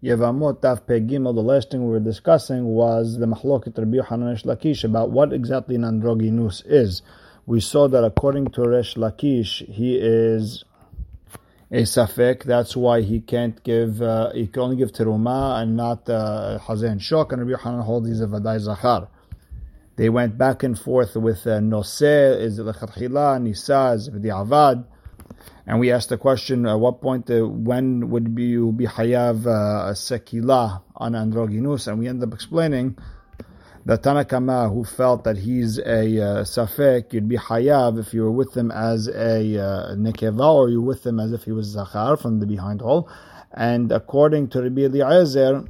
Yevamot Taf Pegimel, the last thing we were discussing was the Mahloket Rabbi Yochanan Lakish about what exactly an androgynous is. We saw that according to Resh Lakish, he is a safek. That's why he can't give, uh, he can only give teruma and not uh, hazen shok. And Rabbi Yochanan holds he's a vadai zachar. They went back and forth with uh, noseh, is it lechatchila, nisa, is it avad. And we asked the question, at what point, uh, when would be, you be hayav uh, sekila on androgynous? And we ended up explaining that Tanakama, who felt that he's a uh, safek, you'd be hayav if you were with him as a uh, nekeva, or you with him as if he was zachar from the behind hole. And according to Rabbi Eliezer,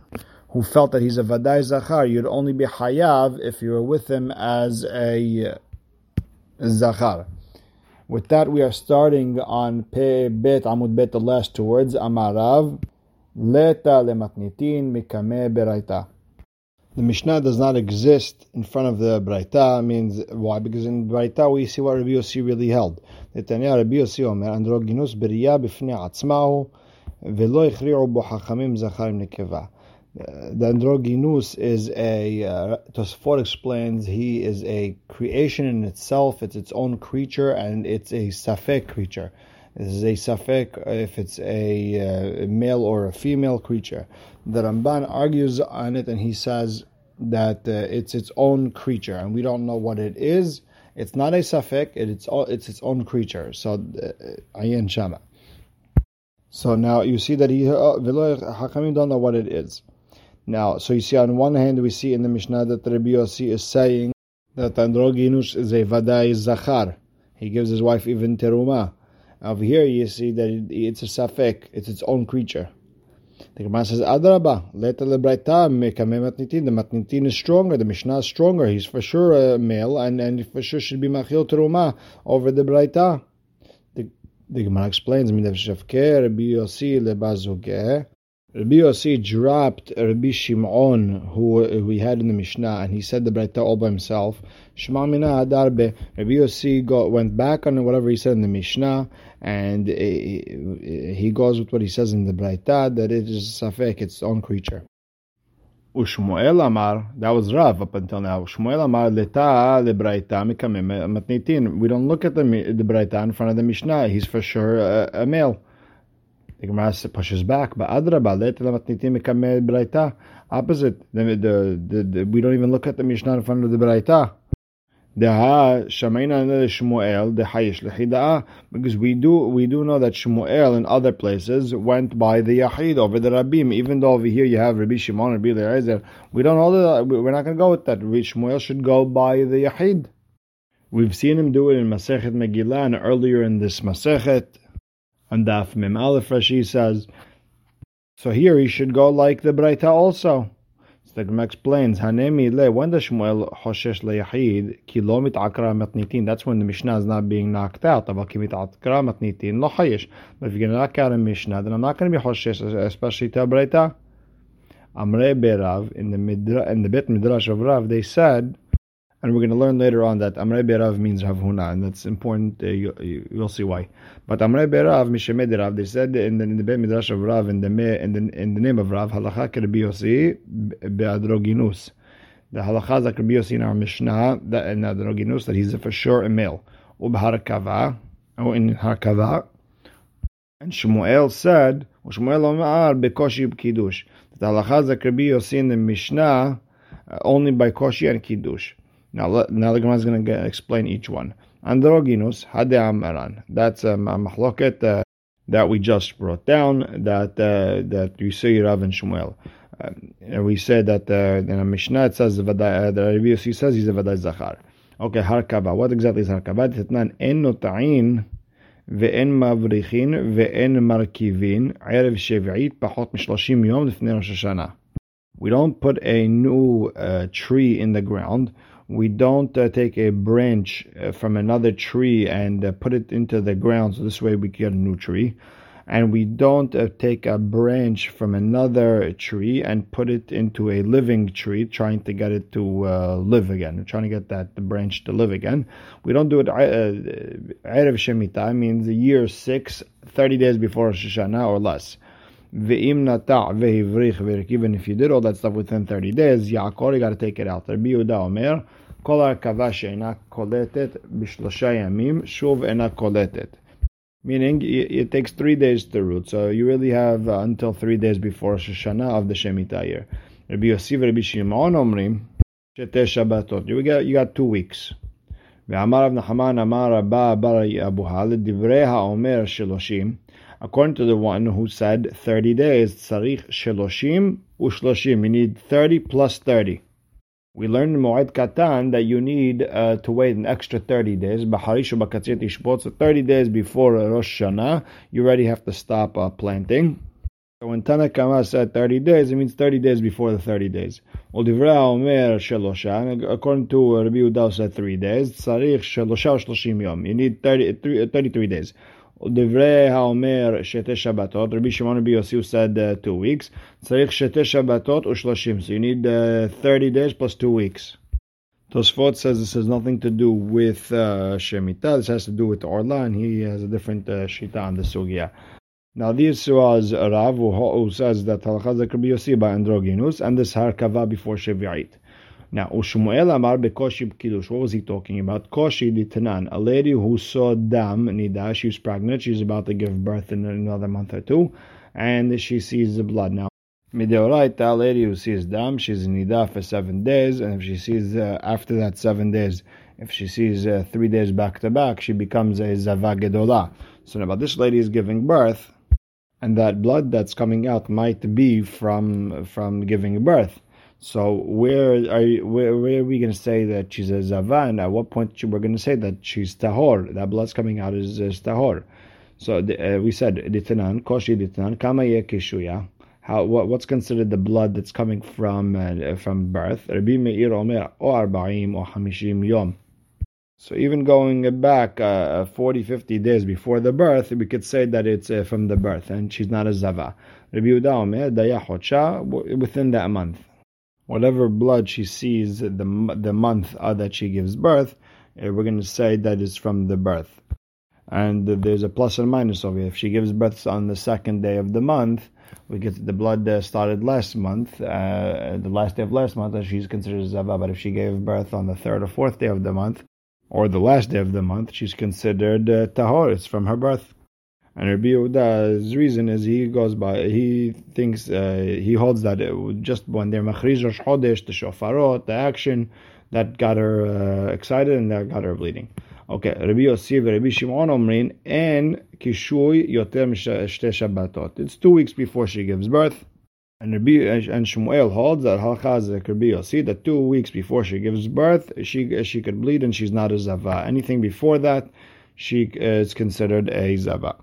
who felt that he's a vadai zachar, you'd only be hayav if you were with him as a zachar. With that, we are starting on Pe Bet Amud Bet, the last two words, Amarav, Leta lematnitin mikame beraita. The Mishnah does not exist in front of the Braita. Means why? Because in Braita we see what Rabbi Yossi really held. Netanya Rabbi Yossi Omer androginus beriya b'fnei atzmahu velo ichri'u bo chachamim zacharim nekeva the androgynous is a uh, Tosfot explains he is a creation in itself. It's its own creature and it's a safek creature. This is a safek if it's a uh, male or a female creature. The Ramban argues on it and he says that uh, it's its own creature and we don't know what it is. It's not a safek. It's all it's its own creature. So uh, shama. So now you see that he uh, Hakamim don't know what it is. Now, so you see, on one hand, we see in the Mishnah that Rabbi Yossi is saying that Androginus is a Vadai Zachar. He gives his wife even Teruma. Over here, you see that it's a Safek, it's its own creature. The Gemara says, Adraba, let the matnitin. The matnitin is stronger, the Mishnah is stronger. He's for sure a male, and, and for sure should be Machil Teruma over the Braita. The, the Gemara explains, Rabbi Yossi. Rabbi Yossi dropped Rabbi Shimon, who we had in the Mishnah, and he said the Braita all by himself. Shema mina hadarbe. Rabbi Yossi got, went back on whatever he said in the Mishnah, and he goes with what he says in the Braita, that it is safek, its own creature. Ushmuel Amar, that was Rav up until now. Shmuel Amar leta lebraita matnitin. We don't look at the the in front of the Mishnah. He's for sure a, a male. The Gemara pushes back, but adraba braita. Opposite, the, the, the, the, we don't even look at the Mishnah in front of the braita. Because we do we do know that Shmuel in other places went by the Yahid over the Rabbim. Even though over here you have Rabbi Shimon and Rabbi Eliezer, we don't know that we're not going to go with that. Shmuel should go by the Yahid. We've seen him do it in Masechet Megillah and earlier in this Masechet on Daf Mem Aleph Rashi says, so here he should go like the Braita also. So the Gemara explains, Hanemi le, when the Shmuel Hoshesh leyahid, ki lo mitakra matnitin, that's when the Mishnah is not being knocked out. But ki mitakra matnitin, lo. But if you're going to knock out a Mishnah, then I'm not going to be Hoshesh, especially to a Braita. Amre Berav, in the, Midra, in the Bet Midrash of Rav, they said, and we're going to learn later on that Amrei Berav means Rav Huna, and that's important. Uh, you, will see why. But Amrei Berav, Mishemed Rav, they said in the, in the Beit Midrash of Rav, in the, in the, in the name of Rav, Halacha Kerbi Yossi Be'adroginus. The halacha that Yossi in our Mishnah, that in Adroginus, that he's for sure a male. Ubharkava, or in Harkava. And Shmuel said, Shmuel Omar Bekoshi Kiddush. The halacha that Rabbi Yossi in the Mishnah, uh, only by Koshi and Kiddush. Now, now the Gemara is going to explain each one. Androginus hade'amaran. That's um, a machloket uh, that we just brought down. That uh, that you see Rav and Shmuel. Uh, and we said that uh, in a Mishnah it says vada, uh, the Rabbi Yossi says he's a vaday zachar. Okay, harkava. What exactly is harkava? Tetnan en notain ve'en mavrichin ve'en markivin erev shevi'it pachot mishloshim yom lifnei Rosh Hashanah. We don't put a new uh, tree in the ground we don't uh, take a branch uh, from another tree and uh, put it into the ground so this way we get a new tree. And we don't uh, take a branch from another tree and put it into a living tree trying to get it to uh, live again. We're trying to get that branch to live again. We don't do it uh, Erev Shemitah means year 6 30 days before Rosh or less. Even if you did all that stuff within 30 days, Yaakor, you got to take it out. Rabbi Yehuda Omer, כל הרכבה שאינה קולטת בשלושה ימים, שוב אינה קולטת. Meaning, it takes three days to root, so you really have uh, until three days before Shoshana of the Shemitah year. Rabbi Yossi Rabbi Shimon omrim, shete Shabbatot. You got, you got two weeks. ואמר רב נחמן אמר רבה בר אבוה לדברי האומר שלושים according to the one who said 30 days צריך שלושים ושלושים you need 30 plus 30 we learned in Moed Katan that you need uh, to wait an extra 30 days. So 30 days before Rosh Hashanah, you already have to stop uh, planting. So when Tanakama said 30 days, it means 30 days before the 30 days. According to Rabbi Uda said 3 days. You need 30, 33 days. דברי האומר שתי שבתות, רבי שמעון רבי יוסי said uh, two weeks, צריך שתי שבתות ושלושים, so you need uh, 30 days plus two weeks. Tosfot says this has nothing to do with uh, Shemitah, this has to do with Orla, and he has a different uh, Shita on the Sugya. Now this was Rav who says that Halachaz Rabbi Yossi by Androginus, and this Harkava before Shevi'it. Now, Ushmuel Amar Bekoshi Kiddush. What was he talking about? Koshi Ditanan, a lady who saw Dam Nida. She was pregnant. She's about to give birth in another month or two, and she sees the blood. Now, Mideoraita, a lady who sees Dam, she's in Nida for seven days, and if she sees uh, after that seven days, if she sees uh, three days back to back, she becomes a Zava Gedola. So now, this lady is giving birth, and that blood that's coming out might be from from giving birth. So where are you, where, where are we going to say that she's a zava, at what point we're going to say that she's tahor? That blood's coming out is, is tahor. So uh, we said ditanan koshi ditanan kama kishuya. How what, what's considered the blood that's coming from uh, from birth? Rabbi Meir Omer arba'im hamishim yom. So even going back uh, 40, 50 days before the birth, we could say that it's uh, from the birth, and she's not a zava. Rabbi Yehuda Omer within that month whatever blood she sees the the month uh, that she gives birth, uh, we're going to say that is from the birth. And there's a plus and minus over here. If she gives birth on the second day of the month, we get the blood uh, started last month, uh, the last day of last month, and she's considered zava. But if she gave birth on the third or fourth day of the month, or the last day of the month, she's considered uh, tahor. It's from her birth. And Rabbi Yehuda's reason is he goes by, he thinks, uh, he holds that just when they're machriz Rosh Chodesh, the shofarot, the action, that got her uh, excited and that got her bleeding. Okay, Rabbi Yossi Rabbi Shimon Omrin, and kishui yoter shte shabbatot. It's two weeks before she gives birth. And Rabbi and Shmuel holds that halachaz Rabbi Yossi that two weeks before she gives birth, she she could bleed and she's not a zava. Anything before that, she is considered a zava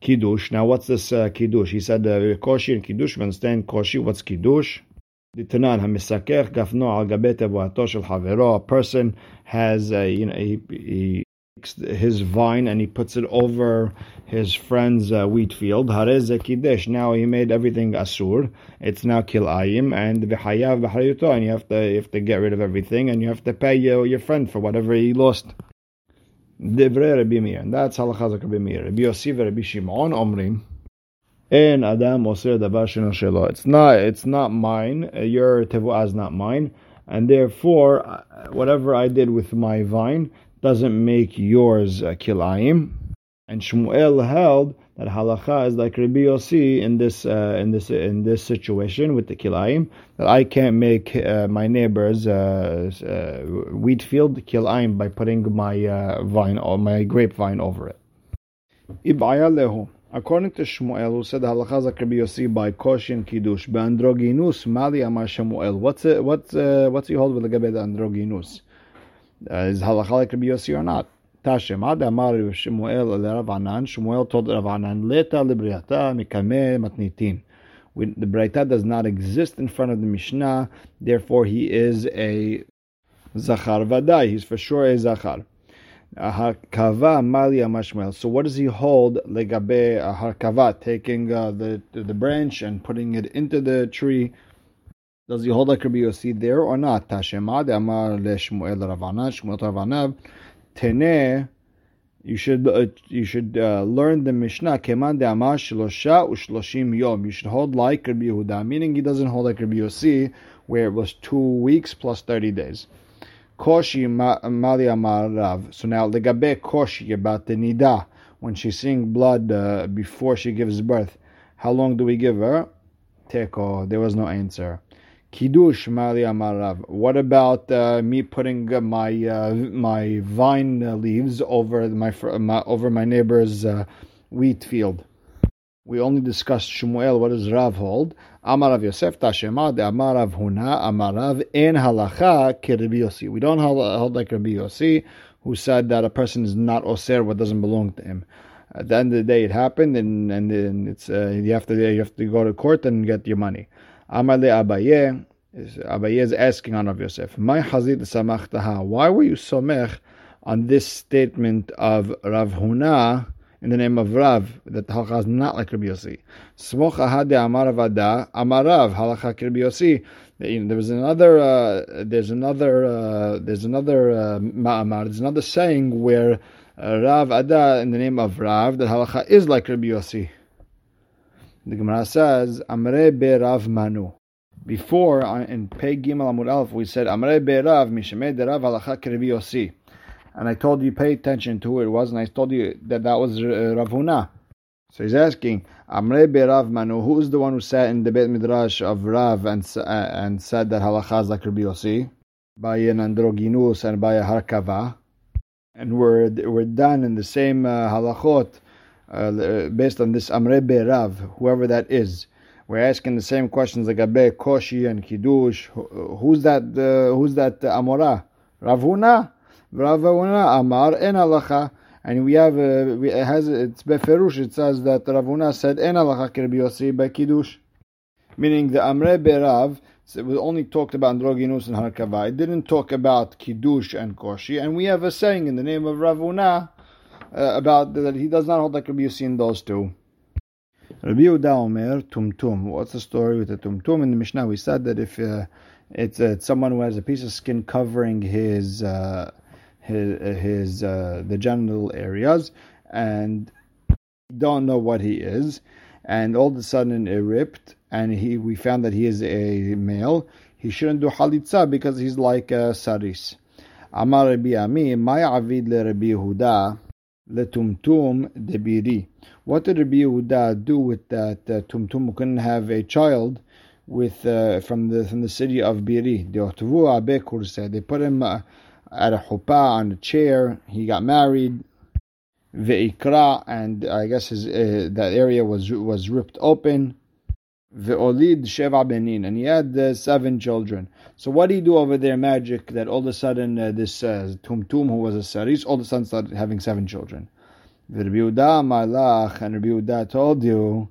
kiddush. Now, what's this uh, kiddush? He said uh, koshi and kiddush. We understand koshi. What's kiddush? Ditanan hamisaker gafno al gabete shel havero. A person has a, you know he, he his vine and he puts it over his friend's uh, wheat field. Harez Kiddush? Now he made everything asur. It's now kilayim and v'hayav v'hariyuto, and you have to you have to get rid of everything, and you have to pay your your friend for whatever he lost. Devre Rabbi Meir. And that's halachas Rabbi Meir. Rabbi Yossi and Rabbi Shimon omrim. And Adam osir davar shelo. It's not. It's not mine. Your tevuah is not mine. And therefore, uh, whatever I did with my vine doesn't make yours uh, kilayim. And Shmuel held that halacha is like Rabbi Yossi in this uh, in this in this situation with the kilayim that I can't make uh, my neighbor's uh, uh wheat field kilayim by putting my uh, vine or my grapevine over it. According to Shmuel, who said halacha is like Rabbi Yossi by koshin kiddush beandroginus mali amar Shmuel. What's it, what's uh, what's he hold with the androginus? is halacha like Rabbi Yossi or not? Tashem Ad Amar Shmuel Rav Anan. Shmuel told Rav Anan, Leta libriata mikame matnitin. The Braita does not exist in front of the Mishnah, therefore he is a Zachar Vadai. He's for sure a Zachar. Harkava Mali Amashmuel. So what does he hold legabe harkava, taking uh, the the branch and putting it into the tree? Does he hold like Rabbi Yossi there or not? Tashemad Amar le Shmuel Ravana Shmuel Ravanav Tene you should uh, you should uh, learn the Mishnah Keman de'amar shlosha ushloshim yom. You should hold like Rabbi Yehuda, meaning he doesn't hold like Rabbi Yossi, where it was two weeks plus thirty days. Koshi mali amar rav. So now legabe koshi about the nida when she's seeing blood uh, before she gives birth. How long do we give her? Teko. There was no answer. Kiddush Mali Amarav. What about uh, me putting uh, my uh, my vine leaves over my, my over my neighbor's uh, wheat field? We only discussed Shmuel. What does Rav hold? Amarav Yosef Tashema de Amarav Huna Amarav in halacha kirbi Yossi. We don't hold, hold like Rabbi Yossi, who said that a person is not oser what doesn't belong to him. At the end of the day, it happened, and and, and it's uh, you have to you have to go to court and get your money. Amale Abaye, Abaye is asking on Rav Yosef, My Hazid Samachtaha, why were you so mech on this statement of Rav Huna in the name of Rav, that the halacha is not like Rabbi Yossi? Smocha hade amar vada, amarav, halacha Rabbi Yossi. There was another, uh, there's another, uh, there's another uh, ma'amar, there's another saying where uh, Rav Ada in the name of Rav, that halacha is like Rabbi Yossi. The Gemara says, Amre be Rav Manu. Before, in Pei Gimel Amud Alf, we said, Amre be Rav, Mishemei Rav halacha Yossi. And I told you, pay attention to who it was, and I told you that that was uh, Rav So he's asking, Amre be Rav Manu, who is the one who sat in the Beit Midrash of Rav and, uh, and said that halacha is like Rabbi Yossi? By an androgynous and by a harkava. And we're, we're done in the same uh, halachot uh, based on this Amre Rav, whoever that is. We're asking the same questions like Abe, Koshi, and Kiddush. Who's that? Uh, who's that uh, Amora? Ravuna, Ravuna Amar en halacha. And we have uh, we, it has it's beferush. It says that Ravuna said en halacha kirbi by Kiddush, meaning the Amre Rav it was only talked about androgynous and harkava. It didn't talk about kiddush and koshi. And we have a saying in the name of Ravuna about that he does not hold like Rabbi Yossi in those two. Rabbi Yehuda Omer Tumtum. What's the story with the Tumtum? In the Mishnah, we said that if uh, it's, uh, it's, someone who has a piece of skin covering his uh, his, his uh, the genital areas and don't know what he is, and all of a sudden it ripped, and he we found that he is a male. He shouldn't do halitza because he's like a saris. Amar Rabbi Ami, my avid le Rabbi letumtum debiri. What did Rabbi Yehuda do with that uh, tumtum who couldn't have a child with uh, from the from the city of Biri? They put him uh, at a chuppah on a chair. He got married. Ve'ikra, and I guess his, uh, that area was was ripped open. Ve'olid sheva benin, and he had uh, seven children. So what did he do over there, magic, that all of a sudden uh, this uh, Tumtum, who was a Saris, all of a sudden started having seven children? Rabbi Malach, and Rabbi Yehuda told you,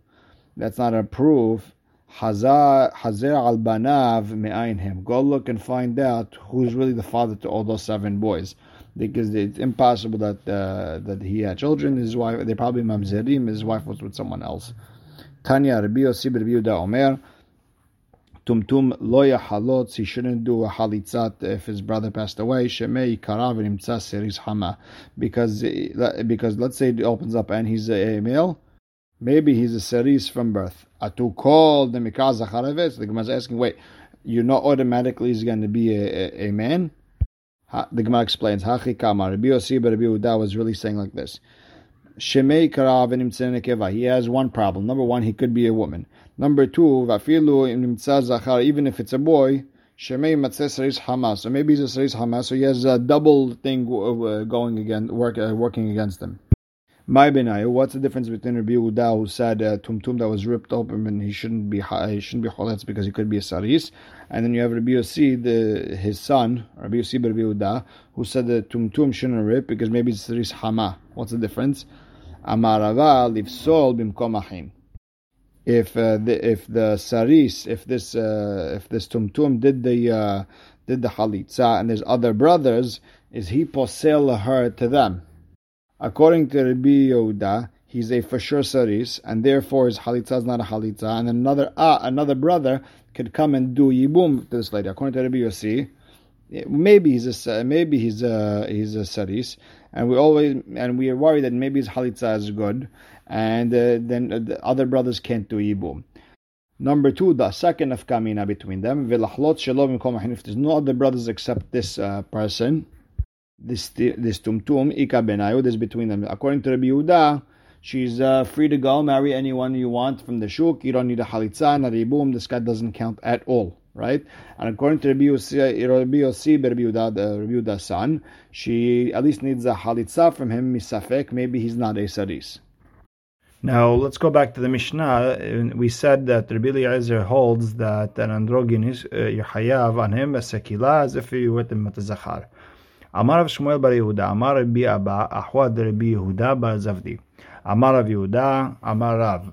that's not a proof. Hazar al banav me'ain him. Go look and find out who's really the father to all those seven boys, because it's impossible that uh, that he had children. His wife, they probably mamzerim. His wife was with someone else. Tanya Rabbi Yossi Rabbi Yehuda Omer. Tumtum lo halot. He shouldn't do a halitzat if his brother passed away. Shemei karav seris hama. Because because let's say it opens up and he's a male. Maybe he's a seris from birth. Atu called the mikaz The Gemara is asking, wait, you're not automatically he's going to be a, a, a man? The Gemara explains, Hachi Kama, Rabbi Yossi, Rabbi Yehuda was really saying like this. Shemei karav. He has one problem. Number one, he could be a woman. Number two, vafilu zachar. Even if it's a boy, shemei matzeh hamas. So maybe he's a seris hamas. So he has a double thing uh, going again, work, uh, working against him. My benayu. What's the difference between Rabbi Yehuda who said uh, tumtum that was ripped open and he shouldn't be he shouldn't be choletz because he could be a saris, and then you have Rabbi Yossi, the his son Rabbi Yossi Rabbi Yehuda, who said that tumtum shouldn't rip because maybe it's saris hama. What's the difference? Amarava livsol bimkom If uh, the if the saris, if this uh, if this tumtum did the uh, did the halitza and there's other brothers, is he posel her to them? According to Rabbi Yehuda, he's a for sure saris, and therefore his halitza is not a halitza. And another ah, another brother could come and do yibum to this lady. According to Rabbi Yossi, maybe he's a maybe he's a he's a saris, and we always and we are worried that maybe his halitza is good, and uh, then uh, the other brothers can't do ibum. Number two, the second of kamina between them. If there's no other brothers except this uh, person, this this tumtum ika benayu, this between them. According to Rabbi Yehuda, she's uh, free to go marry anyone you want from the shuk. You don't need a halitza, not a boom. This guy doesn't count at all, right? And according to Rabbi Yossi, Rabbi the Yehuda's son, she at least needs a halitza from him. Misafek, maybe he's not a saris. Now let's go back to the Mishnah. We said that Rabbi Eliezer holds that an androgynous uh, you on him a sekila as if you with him with a zachar. Amar of Shmuel bar Yehuda, Amar Rabbi Abba, Ahwad Rabbi Yehuda bar Zavdi. Amar Rav Yehuda, Amar Rav.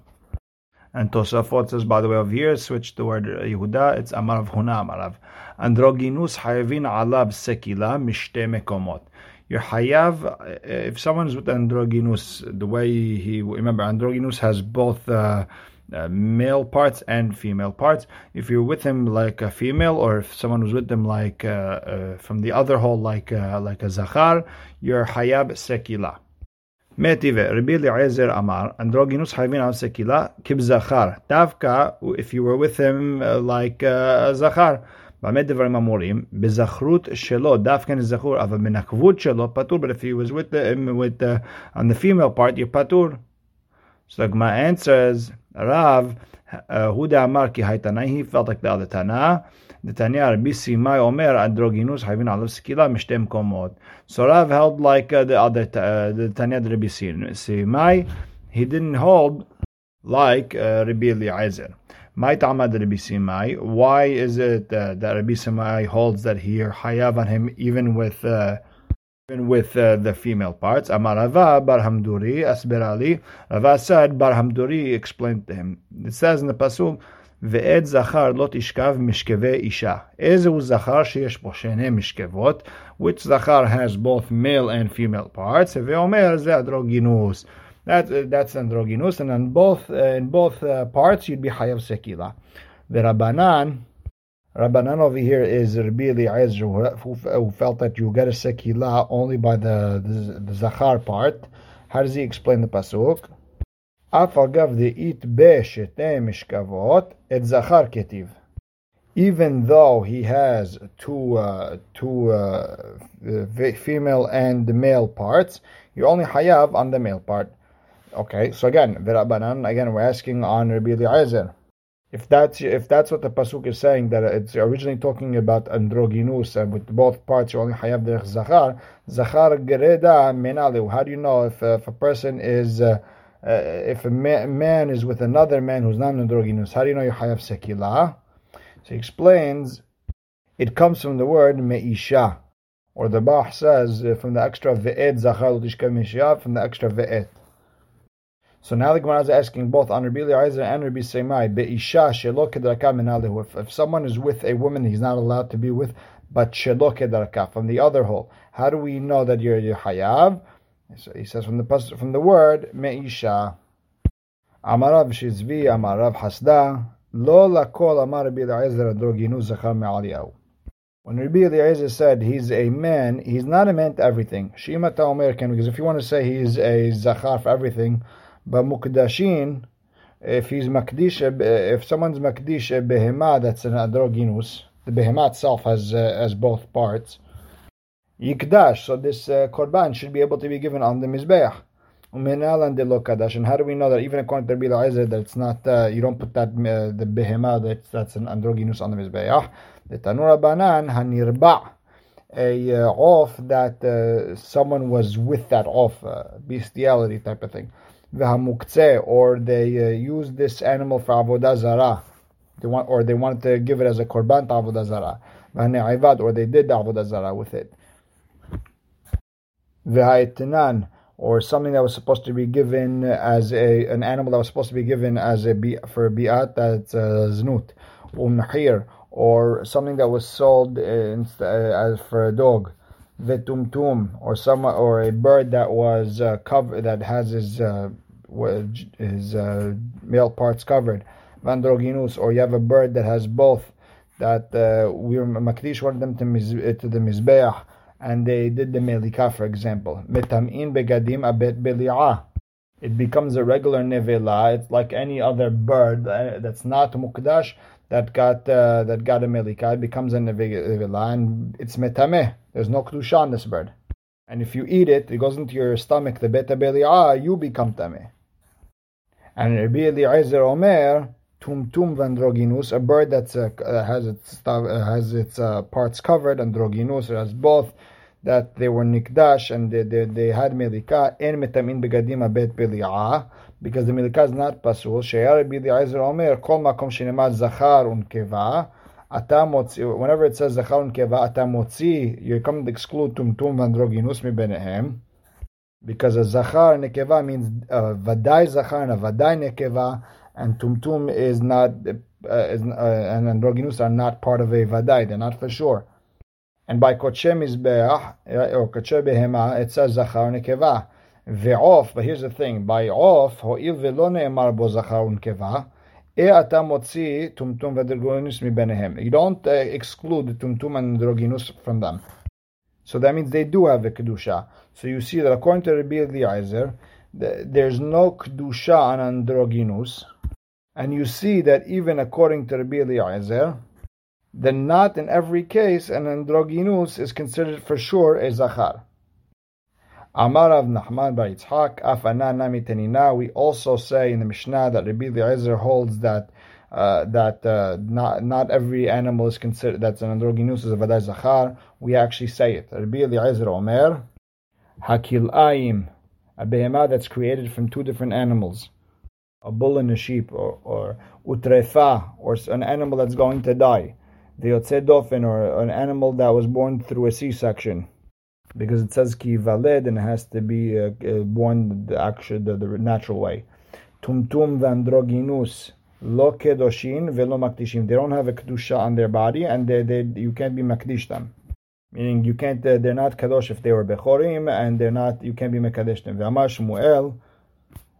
And Tosafot says, by the way, of here, switch the word Yehuda, it's Amar of Huna, Amar Rav. Androginus hayavin alab sekila mishte mekomot. You're hayav uh, if someone is with androgynous the way he remember androgynous has both uh, uh, male parts and female parts. If you're with him like a female or if someone was with them like uh, uh from the other hole like uh, like a zachar you're hayab sekila Metive, Rabbi Eliezer Amar, androgynous hayvin al sekila kib zachar. Davka, if you were with him like a zachar. במה דברים אמורים? בזכרות שלו, דווקא זכור, אבל בנקבות שלו פטור, but if he was with the, with the, on the female part, you're פטור. So Gemara answers, Rav, uh, Huda Amar ki Haytanai, he felt like the other Tana. The Tanya Rabbi Simai Omer Adroginus Havin Alav Sekila, Mishtem Komot. So Rav held like uh, the other uh, the Tanya Rabbi Simai. He didn't hold like uh, Rabbi Eliezer. My Tamad Rabbi Simai. Why is it uh, that Rabbi Simai holds that he hayav on him even with? Uh, even with uh, the female parts? Amar Rava Bar Hamduri Asberali. Rava said Bar Hamduri explained to him. It says in the pasuk. ועד זכר לא תשכב משכבי אישה. איזהו זכר שיש בו שני משכבות, which זכר has both male and female parts, ואומר זה אדרוגינוס. That, uh, that's androgynous, and in both uh, in both uh, parts you'd be hayav sekila. The Rabbanan, Rabbanan over here is Rabbi Eliezer, who felt that you get a sekilah only by the, the, the zachar part. How does he explain the pasuk? Even though he has two uh, two uh, female and male parts, you only hayav on the male part. Okay, so again, Rabbanan, again, we're asking on Rabbi Eliezer. If that's if that's what the pasuk is saying, that it's originally talking about androgynous and with both parts you only have the zachar. Zachar gereda menalu. How do you know if, uh, if a person is uh, uh, if a man is with another man who's not androgynous? How do you know you have sekila? So he explains, it comes from the word meisha, or the Bah says uh, from the extra ve'et zachar from the extra ve'et. So now the Gemara is asking both on Rabbi Eliezer and Rabbi Simai, Be'isha shelo kedaraka if, if someone is with a woman he's not allowed to be with, but shelo kedaraka, from the other hole, how do we know that you're, you're hayav? So he says from the from the word me'isha. Amarav shizvi, amarav hasda, lo lakol amar Rabbi Eliezer adroginu zachar me'aliyahu. When Rabbi Eliezer said he's a man, he's not a man to everything. Shima ta'omer because if you want to say he's a zachar for everything, B'mukdashin, if he's makdish, if someone's makdish a behema, that's an androgynous. The behema itself has uh, has both parts. Yikdash, so this uh, korban should be able to be given on the mizbeach. and de lokadash. And how do we know that even according to Rabbi Eliezer that it's not uh, you don't put that uh, the behema that's that's an androgynous on the mizbeach. The tanura banan hanirba a uh, off that uh, someone was with that off uh, bestiality type of thing or they uh, use this animal for avodah zarah. They want, or they wanted to give it as a korban to avodah zarah. or they did the avodah zarah with it. V'ha'etinan, or something that was supposed to be given as a an animal that was supposed to be given as a for a bi'at that's a znut, umhir, or something that was sold in, uh, as for a dog vetumtum, or some or a bird that was uh, covered that has his uh, his uh, male parts covered. Vandroginus, or you have a bird that has both. That uh, we makdish of them to, miz, to the mizbeach, and they did the melika, for example. Metam'in begadim abet beli'ah. It becomes a regular nevela. It's like any other bird that's not mukdash that got uh, that got a melika. It becomes a nevela, and it's metameh. There's no kedusha on this bird. And if you eat it, it goes into your stomach, the beta beli'ah, you become tameh. And Rabbi Eliezer Omer, tumtum vandroginus, a bird that uh, has its uh, has its uh, parts covered, androginus, has both that they were nikdash and they, they, they had melika, en metamin begadim abet beli'ah, because the melika is not pasul. Sheyar Rabbi Eliezer Omer, kol makom shenemat zachar unkeva, whenever it says zachar unkeva, atamotzi, you come to exclude tumtum vandroginus mibenehem because a zachar and nekeva means uh, vadai zachar and a vadai nekeva, and tumtum is not uh, is, uh, and androgynous are not part of a vadai; they're not for sure. And by koche mizbeach uh, or koche behema, it says zachar nekeva. Ve'of, but here's the thing: by off, ho'il ve'lo ne'emar bo zachar nekeva. You don't uh, exclude tumtum and androgynous from them. So that means they do have a kedusha. So you see that according to Rabbi Eliezer, there's no kedusha on androgynous, and you see that even according to Rabbi Eliezer, then not in every case an androgynous is considered for sure a zachar. Amar of Nachman bar Yitzhak, Afana nami Tenina, We also say in the Mishnah that Rabbi Eliezer holds that uh, that uh, not not every animal is considered that's an androgynous is a zachar. We actually say it. Rabbi Eliezer Omer, Hakil'ayim, a behemah that's created from two different animals, a bull and a sheep, or, utrefa, or an animal that's going to die, the yotze or an animal that was born through a C-section, because it says ki valed and it has to be uh, uh, born the actual the, the natural way. Tumtum vandroginus lo kedoshin velo makdishim. They don't have a kedusha on their body, and they, they you can't be makdish them. Meaning you can't. Uh, they're not kadosh if they were bechorim, and they're not. You can't be mekadesh them. V'amar Shmuel.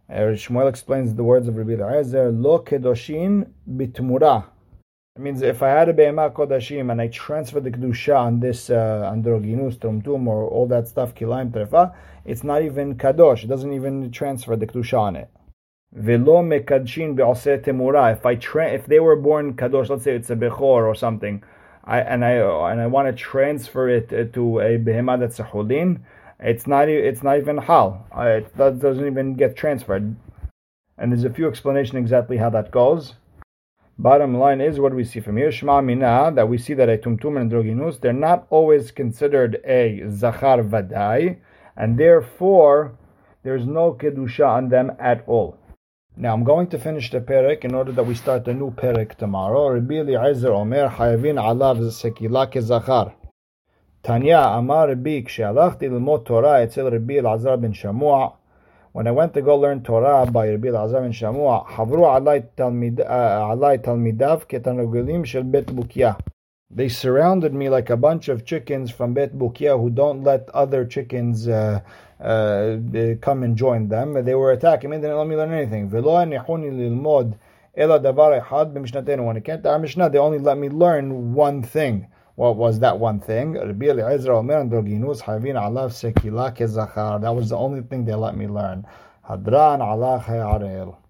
Uh, Shmuel explains the words of Rabbi Eliezer. Lo kedoshin bitmura. It means if I had a be'ema kodashim and I transfer the kedusha on this uh, androginus, tumtum, or all that stuff, kilaim trefa, it's not even kadosh. It doesn't even transfer the kedusha on it. If I tra- if they were born kadosh, let's say it's a bechor or something, I and I and I want to transfer it uh, to a behemah that's a hulin, it's not it's not even hal. Uh, it doesn't even get transferred. And there's a few explanations exactly how that goes. Bottom line is what we see from here, Shema Mina, that we see that a tumtum and droginus, they're not always considered a zachar vadai, and therefore there's no kedusha on them at all. Now I'm going to finish the perek in order that we start a new perek tomorrow. Rabbi Eliezer Omer Hayavin Alav Sekila Kezachar. Tanya Amar Rabbi Kshalachti Lilmot Torah Etzel Rabbi Elazar ben Shamua. When I went to go learn Torah by Rabbi Elazar ben Shamua, Alai uh, Talmidav Ketanogulim Shel Bet Bukia. They surrounded me like a bunch of chickens from Bet Bukia who don't let other chickens uh, Uh, uh, come and join them. They were attacking me, they didn't let me learn anything. When it came to our Mishnah, they only let me learn one thing. What was that one thing? That was the only thing they let me learn. Hadran Allah